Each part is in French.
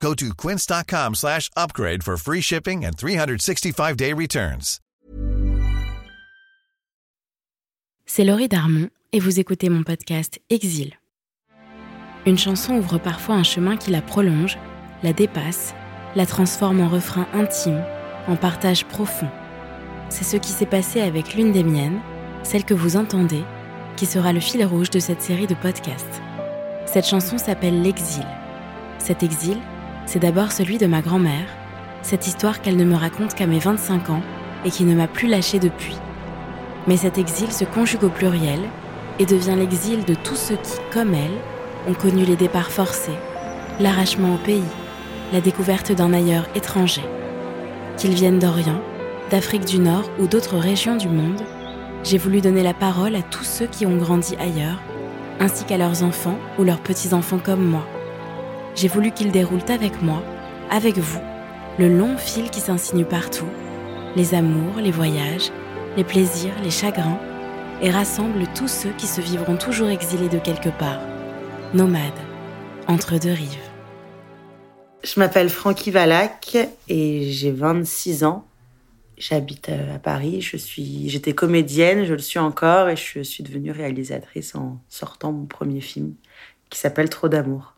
Go to quince.com slash upgrade for free shipping and 365-day returns. C'est Laurie Darmon et vous écoutez mon podcast Exil. Une chanson ouvre parfois un chemin qui la prolonge, la dépasse, la transforme en refrain intime, en partage profond. C'est ce qui s'est passé avec l'une des miennes, celle que vous entendez, qui sera le fil rouge de cette série de podcasts. Cette chanson s'appelle L'exil. Cet exil, c'est d'abord celui de ma grand-mère, cette histoire qu'elle ne me raconte qu'à mes 25 ans et qui ne m'a plus lâchée depuis. Mais cet exil se conjugue au pluriel et devient l'exil de tous ceux qui, comme elle, ont connu les départs forcés, l'arrachement au pays, la découverte d'un ailleurs étranger. Qu'ils viennent d'Orient, d'Afrique du Nord ou d'autres régions du monde, j'ai voulu donner la parole à tous ceux qui ont grandi ailleurs, ainsi qu'à leurs enfants ou leurs petits-enfants comme moi. J'ai voulu qu'ils déroulent avec moi, avec vous, le long fil qui s'insinue partout, les amours, les voyages, les plaisirs, les chagrins, et rassemble tous ceux qui se vivront toujours exilés de quelque part, nomades, entre deux rives. Je m'appelle Francky Valac et j'ai 26 ans. J'habite à Paris. Je suis, j'étais comédienne, je le suis encore, et je suis devenue réalisatrice en sortant mon premier film qui s'appelle Trop d'amour.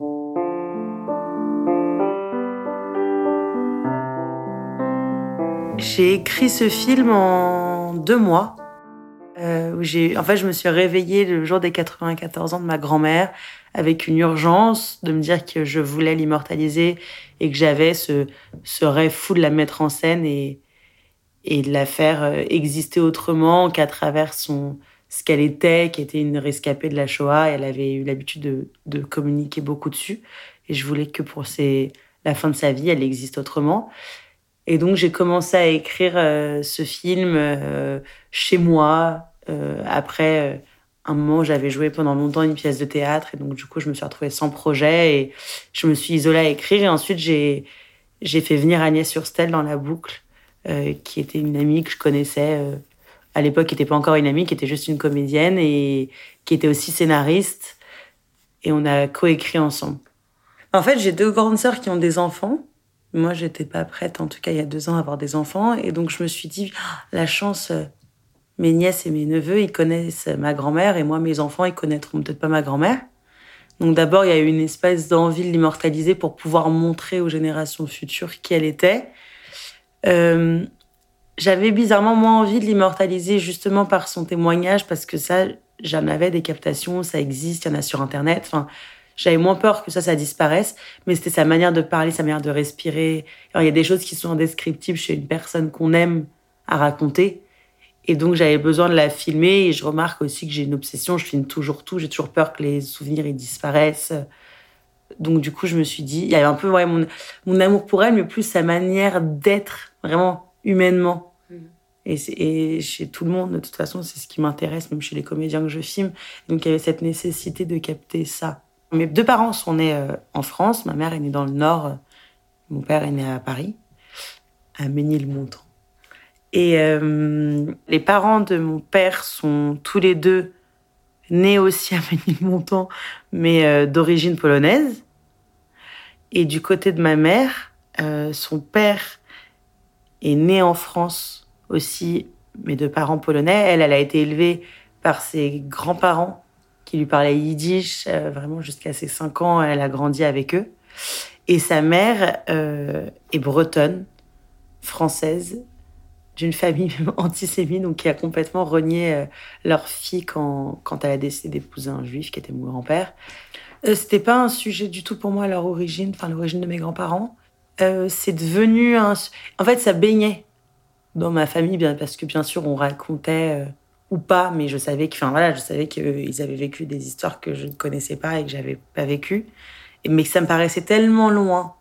J'ai écrit ce film en deux mois. Euh, où j'ai, en fait, je me suis réveillée le jour des 94 ans de ma grand-mère avec une urgence de me dire que je voulais l'immortaliser et que j'avais ce, ce rêve fou de la mettre en scène et, et de la faire euh, exister autrement qu'à travers son ce qu'elle était, qui était une rescapée de la Shoah. Elle avait eu l'habitude de, de, communiquer beaucoup dessus. Et je voulais que pour ses, la fin de sa vie, elle existe autrement. Et donc j'ai commencé à écrire euh, ce film euh, chez moi. Euh, après euh, un moment, j'avais joué pendant longtemps une pièce de théâtre. Et donc du coup, je me suis retrouvée sans projet et je me suis isolée à écrire. Et ensuite, j'ai j'ai fait venir Agnès Surstel dans la boucle euh, qui était une amie que je connaissais à l'époque, qui n'était pas encore une amie, qui était juste une comédienne et qui était aussi scénariste. Et on a coécrit ensemble. En fait, j'ai deux grandes sœurs qui ont des enfants. Moi, j'étais pas prête, en tout cas il y a deux ans, à avoir des enfants. Et donc, je me suis dit, ah, la chance, euh, mes nièces et mes neveux, ils connaissent ma grand-mère, et moi, mes enfants, ils connaîtront peut-être pas ma grand-mère. Donc d'abord, il y a eu une espèce d'envie de l'immortaliser pour pouvoir montrer aux générations futures qui elle était. Euh, j'avais bizarrement moins envie de l'immortaliser justement par son témoignage parce que ça, j'en avais des captations, ça existe, il y en a sur Internet. Enfin, j'avais moins peur que ça, ça disparaisse, mais c'était sa manière de parler, sa manière de respirer. Alors, il y a des choses qui sont indescriptibles chez une personne qu'on aime à raconter. Et donc, j'avais besoin de la filmer et je remarque aussi que j'ai une obsession, je filme toujours tout, j'ai toujours peur que les souvenirs ils disparaissent. Donc du coup, je me suis dit, il y avait un peu ouais, mon, mon amour pour elle, mais plus sa manière d'être vraiment humainement. Mmh. Et, et, chez tout le monde, de toute façon, c'est ce qui m'intéresse, même chez les comédiens que je filme. Donc il y avait cette nécessité de capter ça. Mes deux parents sont nés euh, en France. Ma mère est née dans le Nord. Mon père est né à Paris, à Ménilmontant. Et euh, les parents de mon père sont tous les deux nés aussi à Ménilmontant, mais euh, d'origine polonaise. Et du côté de ma mère, euh, son père est né en France aussi, mais de parents polonais. Elle, elle a été élevée par ses grands-parents qui lui parlaient yiddish, euh, vraiment jusqu'à ses 5 ans, elle a grandi avec eux. Et sa mère euh, est bretonne, française, d'une famille antisémite, donc qui a complètement renié euh, leur fille quand, quand elle a décidé d'épouser un juif qui était mon grand-père. C'était pas un sujet du tout pour moi leur origine, enfin l'origine de mes grands-parents. C'est devenu un. En fait, ça baignait dans ma famille, bien parce que bien sûr on racontait ou pas, mais je savais enfin voilà, je savais qu'ils avaient vécu des histoires que je ne connaissais pas et que j'avais pas vécues, mais que ça me paraissait tellement loin,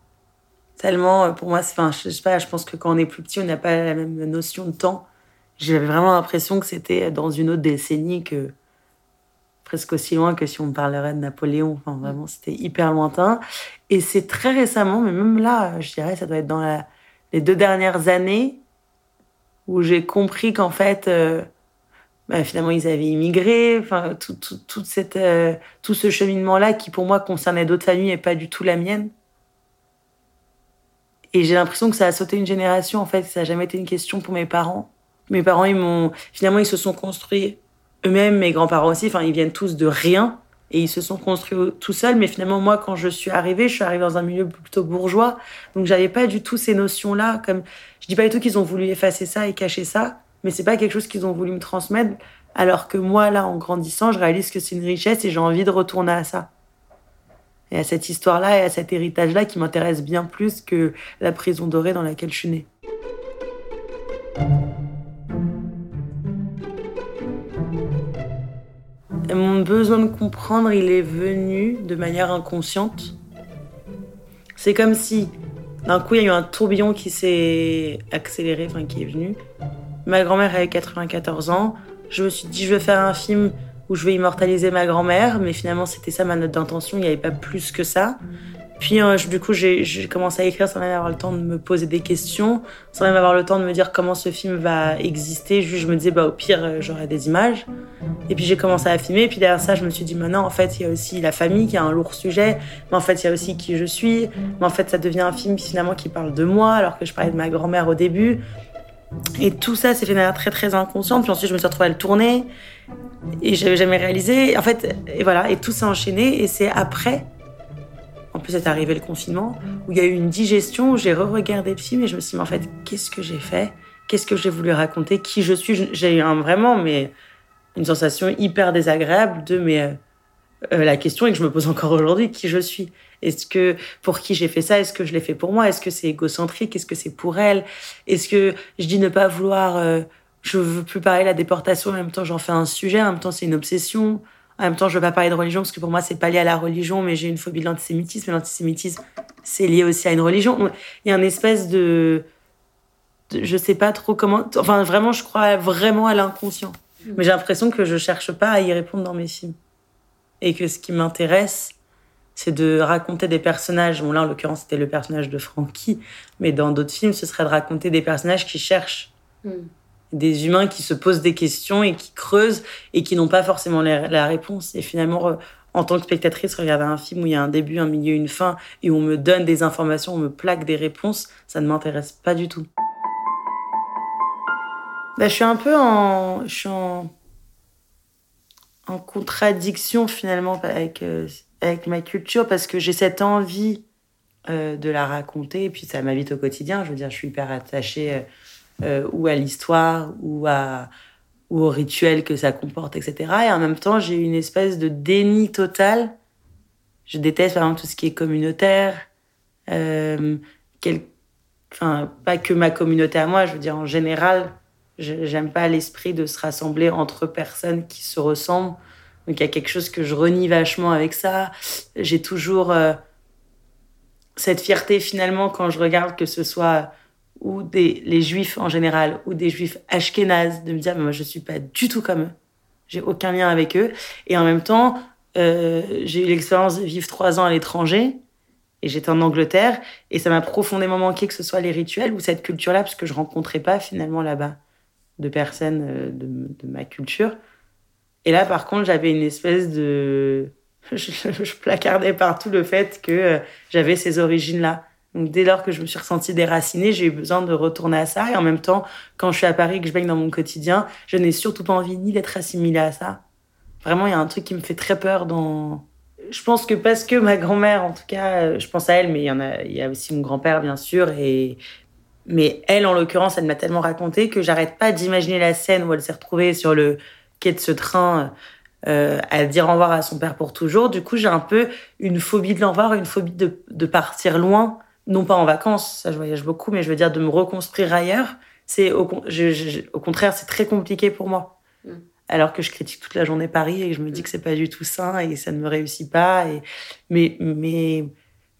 tellement pour moi. Enfin, je sais pas, je pense que quand on est plus petit, on n'a pas la même notion de temps j'avais vraiment l'impression que c'était dans une autre décennie que presque aussi loin que si on parlerait de Napoléon. Enfin, vraiment, c'était hyper lointain. Et c'est très récemment, mais même là, je dirais, ça doit être dans les deux dernières années, où j'ai compris qu'en fait, euh, bah, finalement, ils avaient immigré. Enfin, tout, cette, euh, tout ce cheminement-là qui, pour moi, concernait d'autres familles et pas du tout la mienne. Et j'ai l'impression que ça a sauté une génération, en fait. Ça n'a jamais été une question pour mes parents. Mes parents, ils m'ont, finalement, ils se sont construits eux-mêmes, mes grands-parents aussi. Enfin, ils viennent tous de rien et ils se sont construits tout seuls. Mais finalement, moi, quand je suis arrivée, je suis arrivée dans un milieu plutôt bourgeois, donc j'avais pas du tout ces notions-là. Comme je dis pas du tout qu'ils ont voulu effacer ça et cacher ça, mais c'est pas quelque chose qu'ils ont voulu me transmettre. Alors que moi, là, en grandissant, je réalise que c'est une richesse et j'ai envie de retourner à ça. Et à cette histoire-là et à cet héritage-là qui m'intéresse bien plus que la prison dorée dans laquelle je suis née. Mon besoin de comprendre, il est venu de manière inconsciente. C'est comme si d'un coup il y a eu un tourbillon qui s'est accéléré, enfin qui est venu. Ma grand-mère avait 94 ans. Je me suis dit je veux faire un film où je vais immortaliser ma grand-mère, mais finalement c'était ça ma note d'intention, il n'y avait pas plus que ça. Puis euh, du coup, j'ai commencé à écrire sans même avoir le temps de me poser des questions, sans même avoir le temps de me dire comment ce film va exister. Je me disais, bah, au pire, euh, j'aurai des images. Et puis j'ai commencé à filmer. Et puis derrière ça, je me suis dit, maintenant, en fait, il y a aussi la famille qui a un lourd sujet. Mais en fait, il y a aussi qui je suis. Mais en fait, ça devient un film finalement qui parle de moi, alors que je parlais de ma grand-mère au début. Et tout ça s'est fait de manière très très inconsciente. Puis ensuite, je me suis retrouvée à le tourner. Et j'avais jamais réalisé. En fait, et voilà. Et tout s'est enchaîné. Et c'est après en plus, c'est arrivé le confinement, où il y a eu une digestion, où j'ai re-regardé le film et je me suis dit, mais en fait, qu'est-ce que j'ai fait? Qu'est-ce que j'ai voulu raconter? Qui je suis? J'ai eu vraiment mais, une sensation hyper désagréable de mais, euh, euh, la question et que je me pose encore aujourd'hui, qui je suis? Est-ce que pour qui j'ai fait ça Est-ce que je l'ai fait pour moi? Est-ce que c'est égocentrique? Est-ce que c'est pour elle? Est-ce que je dis ne pas vouloir... Euh, je veux plus parler de la déportation, en même temps j'en fais un sujet, en même temps c'est une obsession. En même temps, je veux pas parler de religion parce que pour moi, c'est pas lié à la religion, mais j'ai une phobie de l'antisémitisme. Et l'antisémitisme, c'est lié aussi à une religion. Il y a une espèce de, de, je sais pas trop comment. Enfin, vraiment, je crois vraiment à l'inconscient. Mais j'ai l'impression que je cherche pas à y répondre dans mes films. Et que ce qui m'intéresse, c'est de raconter des personnages. Bon, là, en l'occurrence, c'était le personnage de Frankie. Mais dans d'autres films, ce serait de raconter des personnages qui cherchent. Hmm des humains qui se posent des questions et qui creusent et qui n'ont pas forcément la, réponse. Et finalement, en tant que spectatrice, regarder un film où il y a un début, un milieu, une fin, et où on me donne des informations, on me plaque des réponses, ça ne m'intéresse pas du tout. Bah, je suis un peu en, je suis en, en contradiction finalement avec, euh, avec ma culture parce que j'ai cette envie euh, de la raconter et puis ça m'habite au quotidien. Je veux dire, je suis hyper attachée. Euh, euh, ou à l'histoire, ou, à, ou au rituel que ça comporte, etc. Et en même temps, j'ai une espèce de déni total. Je déteste par exemple tout ce qui est communautaire. Euh, quel... Enfin, pas que ma communauté à moi, je veux dire en général, j'aime pas l'esprit de se rassembler entre personnes qui se ressemblent. Donc il y a quelque chose que je renie vachement avec ça. J'ai toujours euh, cette fierté finalement quand je regarde que ce soit ou des les juifs en général ou des juifs ashkénazes de me dire mais moi je suis pas du tout comme eux. J'ai aucun lien avec eux. Et en même temps euh, j'ai eu l'expérience de vivre trois ans à l'étranger et j'étais en Angleterre et ça m'a profondément manqué que ce soit les rituels ou cette culture là parce que je rencontrais pas finalement là-bas de personnes euh, de, de, ma culture et là par contre j'avais une espèce de je, placardais partout le fait que euh, j'avais ces origines là donc dès lors que je me suis ressentie déracinée, j'ai eu besoin de retourner à ça. Et en même temps, quand je suis à Paris, que je baigne dans mon quotidien, je n'ai surtout pas envie ni d'être assimilée à ça. Vraiment, il y a un truc qui me fait très peur dans... Je pense que parce que ma grand-mère, en tout cas, euh, je pense à elle, mais il y en a, il y a aussi mon grand-père, bien sûr, et mais elle, en l'occurrence, elle m'a tellement raconté que j'arrête pas d'imaginer la scène où elle s'est retrouvée sur le quai de ce train euh, à dire au revoir à son père pour toujours. Du coup, j'ai un peu une phobie de l'envoi, une phobie de, de partir loin non pas en vacances, ça je voyage beaucoup, mais je veux dire de me reconstruire ailleurs, c'est au, au contraire, c'est très compliqué pour moi. Mm. Alors que je critique toute la journée Paris et que je me dis que c'est pas du tout sain et ça ne me réussit pas. Et, mais, mais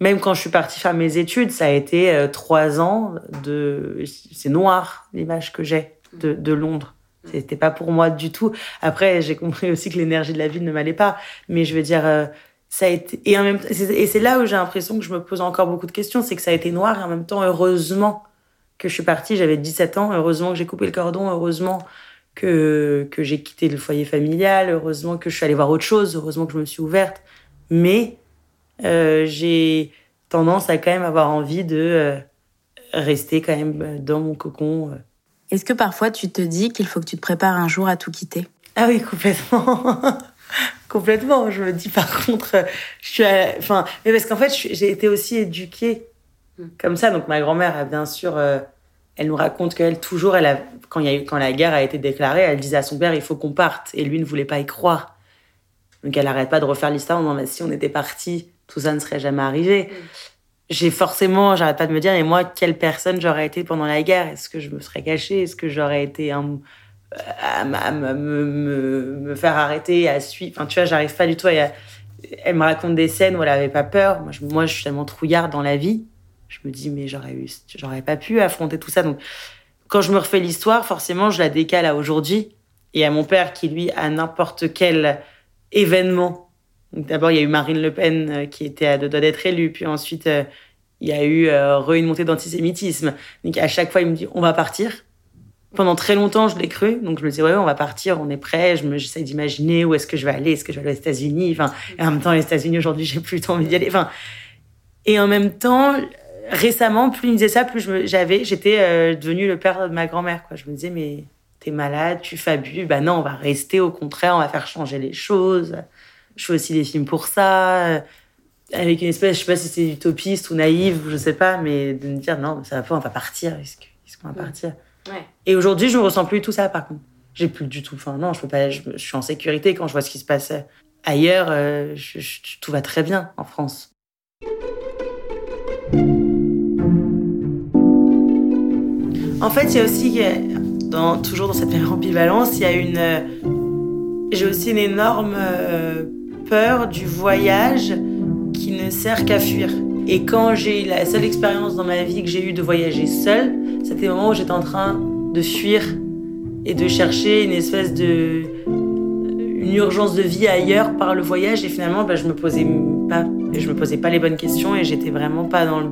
même quand je suis partie faire mes études, ça a été euh, trois ans de, c'est noir l'image que j'ai de, de Londres. C'était pas pour moi du tout. Après, j'ai compris aussi que l'énergie de la ville ne m'allait pas. Mais je veux dire, euh, ça a été et en même et c'est là où j'ai l'impression que je me pose encore beaucoup de questions, c'est que ça a été noir et en même temps, heureusement que je suis partie. J'avais 17 ans. Heureusement que j'ai coupé le cordon. Heureusement que que j'ai quitté le foyer familial. Heureusement que je suis allée voir autre chose. Heureusement que je me suis ouverte. Mais euh, j'ai tendance à quand même avoir envie de euh, rester quand même dans mon cocon. Euh. Est-ce que parfois tu te dis qu'il faut que tu te prépares un jour à tout quitter? Ah oui, complètement. complètement. Je me dis par contre, je suis, enfin, mais parce qu'en fait, j'ai été aussi éduquée hmm. comme ça. Donc ma grand-mère a bien sûr, euh, elle nous raconte qu'elle toujours, elle a, quand il y a eu, quand la guerre a été déclarée, elle disait à son père, il faut qu'on parte, et lui ne voulait pas y croire. Donc elle n'arrête pas de refaire l'histoire en disant, si on était parti, tout ça ne serait jamais arrivé. Hmm j'ai forcément, j'arrête pas de me dire, et moi, quelle personne j'aurais été pendant la guerre? Est-ce que je me serais cachée Est-ce que j'aurais été un, à, me, me, me, faire arrêter, à suivre? Enfin, tu vois, j'arrive pas du tout à. Elle me raconte des scènes où elle avait pas peur. Moi, je, moi, je suis tellement trouillarde dans la vie. Je me dis, mais j'aurais eu, j'aurais pas pu affronter tout ça. Donc, quand je me refais l'histoire, forcément, je la décale à aujourd'hui et à mon père qui, lui, à n'importe quel événement D'abord, il y a eu Marine Le Pen euh, qui était à deux doigts d'être élue, puis ensuite, euh, il y a eu euh, une montée d'antisémitisme. Donc à chaque fois, il me dit on va partir. Pendant très longtemps, je l'ai cru, donc je me disais ouais, on va partir, on est prêt. Je me, j'essaie d'imaginer où est-ce que je vais aller, est-ce que je vais aller aux États-Unis? Enfin, en même temps, les États-Unis aujourd'hui, j'ai plus envie d'y aller. Enfin, et en même temps, récemment, plus il me disait ça, plus j'avais, j'étais devenu le père de ma grand-mère. Quoi, je me disais mais t'es malade, tu fabules. Bah non, on va rester. Au contraire, on va faire changer les choses je fais aussi des films pour ça, euh, avec une espèce, je sais pas si c'est utopiste ou naïve, je sais pas, mais de me dire non, ça va pas, on va partir, est-ce qu'on va partir? Ouais. Et aujourd'hui, je ne ressens plus tout ça, par contre. J'ai plus du tout, enfin non, je peux pas, je, suis en sécurité quand je vois ce qui se passe ailleurs, euh, tout va très bien en France. En fait, il y a aussi, dans, toujours dans cette ambivalence, il y a une, j'ai aussi une énorme euh, peur du voyage qui ne sert qu'à fuir. Et quand j'ai la seule expérience dans ma vie que j'ai eu de voyager seule, c'était le moment où j'étais en train de fuir et de chercher une espèce de une urgence de vie ailleurs par le voyage et finalement bah, je me posais pas je me posais pas les bonnes questions et j'étais vraiment pas dans le,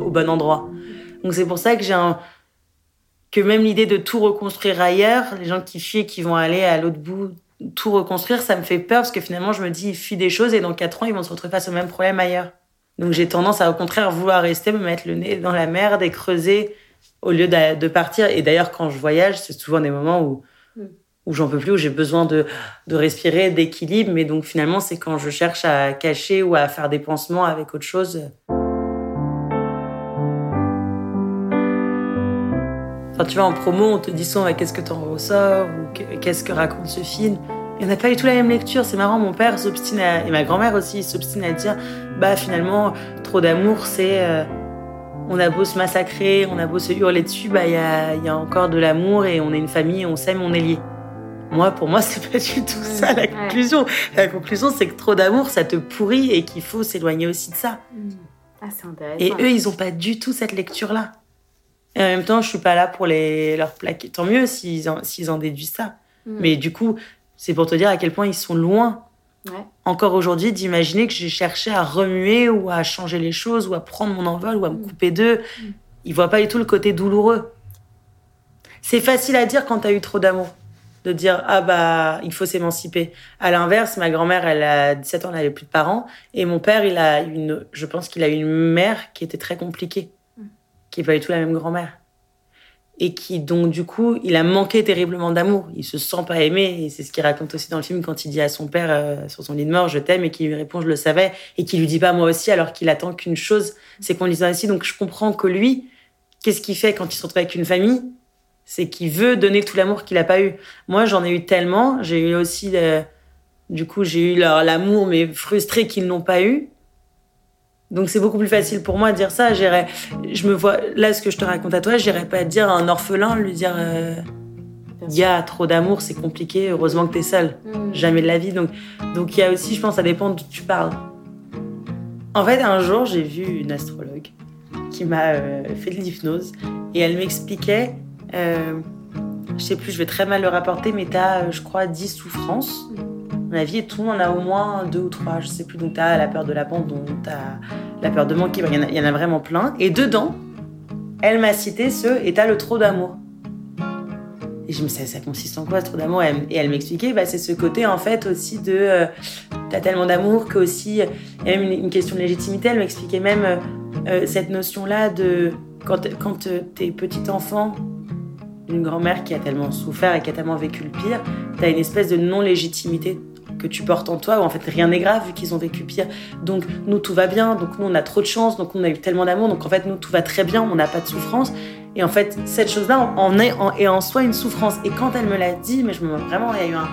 au bon endroit. Donc c'est pour ça que j'ai un que même l'idée de tout reconstruire ailleurs, les gens qui fuient qui vont aller à l'autre bout tout reconstruire, ça me fait peur parce que finalement, je me dis, ils fuient des choses et dans quatre ans, ils vont se retrouver face au même problème ailleurs. Donc j'ai tendance à au contraire vouloir rester, me mettre le nez dans la merde et creuser au lieu de, partir. Et d'ailleurs, quand je voyage, c'est souvent des moments où, mm. où j'en peux plus, où j'ai besoin de, de respirer, d'équilibre. Mais donc finalement, c'est quand je cherche à cacher ou à faire des pansements avec autre chose. Enfin, tu vois, en promo, on te dit souvent qu'est-ce que t'en ressors ou qu'est-ce que raconte ce film? Il n'y en a pas du tout la même lecture. C'est marrant, mon père s'obstine et ma grand-mère aussi s'obstine à dire bah finalement, trop d'amour, c'est. Euh, on a beau se massacrer, on a beau se hurler dessus, bah il y a, y a, encore de l'amour et on est une famille, on s'aime, on est liés. Moi, pour moi, c'est pas du tout ça la conclusion. La conclusion, c'est que trop d'amour, ça te pourrit et qu'il faut s'éloigner aussi de ça. Mmh. Ah, c'est intéressant. Et eux, ils ont pas du tout cette lecture-là. Et en même temps, je suis pas là pour les, leur plaquer. Tant mieux s'ils en, s'ils en déduisent ça. Mm. Mais du coup, c'est pour te dire à quel point ils sont loin, ouais. encore aujourd'hui, d'imaginer que j'ai cherché à remuer ou à changer les choses ou à prendre mon envol ou à me mm. couper d'eux. Mm. Ils voient pas du tout le côté douloureux. C'est facile à dire quand tu as eu trop d'amour. De dire, ah bah, il faut s'émanciper. À l'inverse, ma grand-mère, elle a 17 ans, elle n'avait plus de parents. Et mon père, il a une, je pense qu'il a une mère qui était très compliquée qui n'est pas du tout la même grand-mère. Et qui, donc, du coup, il a manqué terriblement d'amour. Il se sent pas aimé. Et c'est ce qu'il raconte aussi dans le film quand il dit à son père, euh, sur son lit de mort, je t'aime, et qu'il lui répond, je le savais, et qu'il lui dit pas moi aussi, alors qu'il attend qu'une chose, c'est qu'on lui dise ainsi. Donc, je comprends que lui, qu'est-ce qu'il fait quand il se retrouve avec une famille? C'est qu'il veut donner tout l'amour qu'il a pas eu. Moi, j'en ai eu tellement. J'ai eu aussi, euh, du coup, j'ai eu l'amour, mais frustré qu'ils n'ont pas eu. Donc c'est beaucoup plus facile pour moi de dire ça. J'irais, je me vois là ce que je te raconte à toi, j'irais pas dire à un orphelin, lui dire euh, il y a trop d'amour, c'est compliqué. Heureusement que t'es seul, mm. jamais de la vie. Donc donc il y a aussi, je pense, ça dépend d'où tu parles. En fait, un jour, j'ai vu une astrologue qui m'a euh, fait de l'hypnose et elle m'expliquait euh, je sais plus, je vais très mal le rapporter, mais tu as, je crois, 10 souffrances. À mon avis, tout le monde en a au moins deux ou trois, je sais plus. Donc, tu as la peur de l'abandon, tu as la peur de manquer, il y, en a, vraiment plein. Et dedans, elle m'a cité ce et t'as le trop d'amour. Et je me disais, ça consiste en quoi, trop d'amour? Et elle, m'expliquait, bah, c'est ce côté, en fait, aussi de. Euh, t'as tellement d'amour que aussi. Il y a même une, question de légitimité. Elle m'expliquait même euh, euh, cette notion-là de. Quand, quand t'es petit enfant, une grand-mère qui a tellement souffert et qui a tellement vécu le pire, t'as une espèce de non-légitimité que tu portes en toi, où en fait rien n'est grave vu qu'ils ont vécu pire. Donc nous tout va bien, donc nous on a trop de chance, donc on a eu tellement d'amour, donc en fait nous tout va très bien, on n'a pas de souffrance. Et en fait cette chose-là en est en, en soi une souffrance. Et quand elle me l'a dit, mais je me vraiment il y a eu un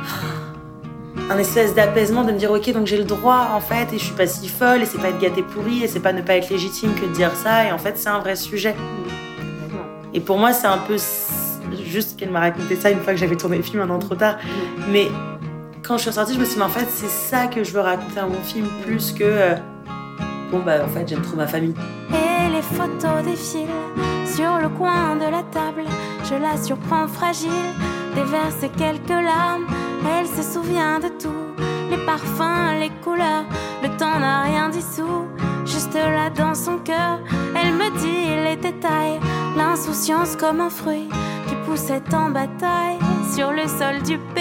un espèce d'apaisement de me dire ok donc j'ai le droit en fait et je suis pas si folle et c'est pas être gâtée pourrie et c'est pas ne pas être légitime que de dire ça et en fait c'est un vrai sujet. Et pour moi c'est un peu juste qu'elle m'a raconté ça une fois que j'avais tourné le film un an trop tard. Mais quand je suis sortie, je me suis dit, mais en fait, c'est ça que je veux raconter dans mon film, plus que. Euh, bon, bah, en fait, j'aime trop ma famille. Et les photos défilent sur le coin de la table. Je la surprends fragile, déverse quelques larmes. Elle se souvient de tout, les parfums, les couleurs. Le temps n'a rien dissous, juste là dans son cœur. Elle me dit les détails, l'insouciance comme un fruit qui poussait en bataille sur le sol du pays.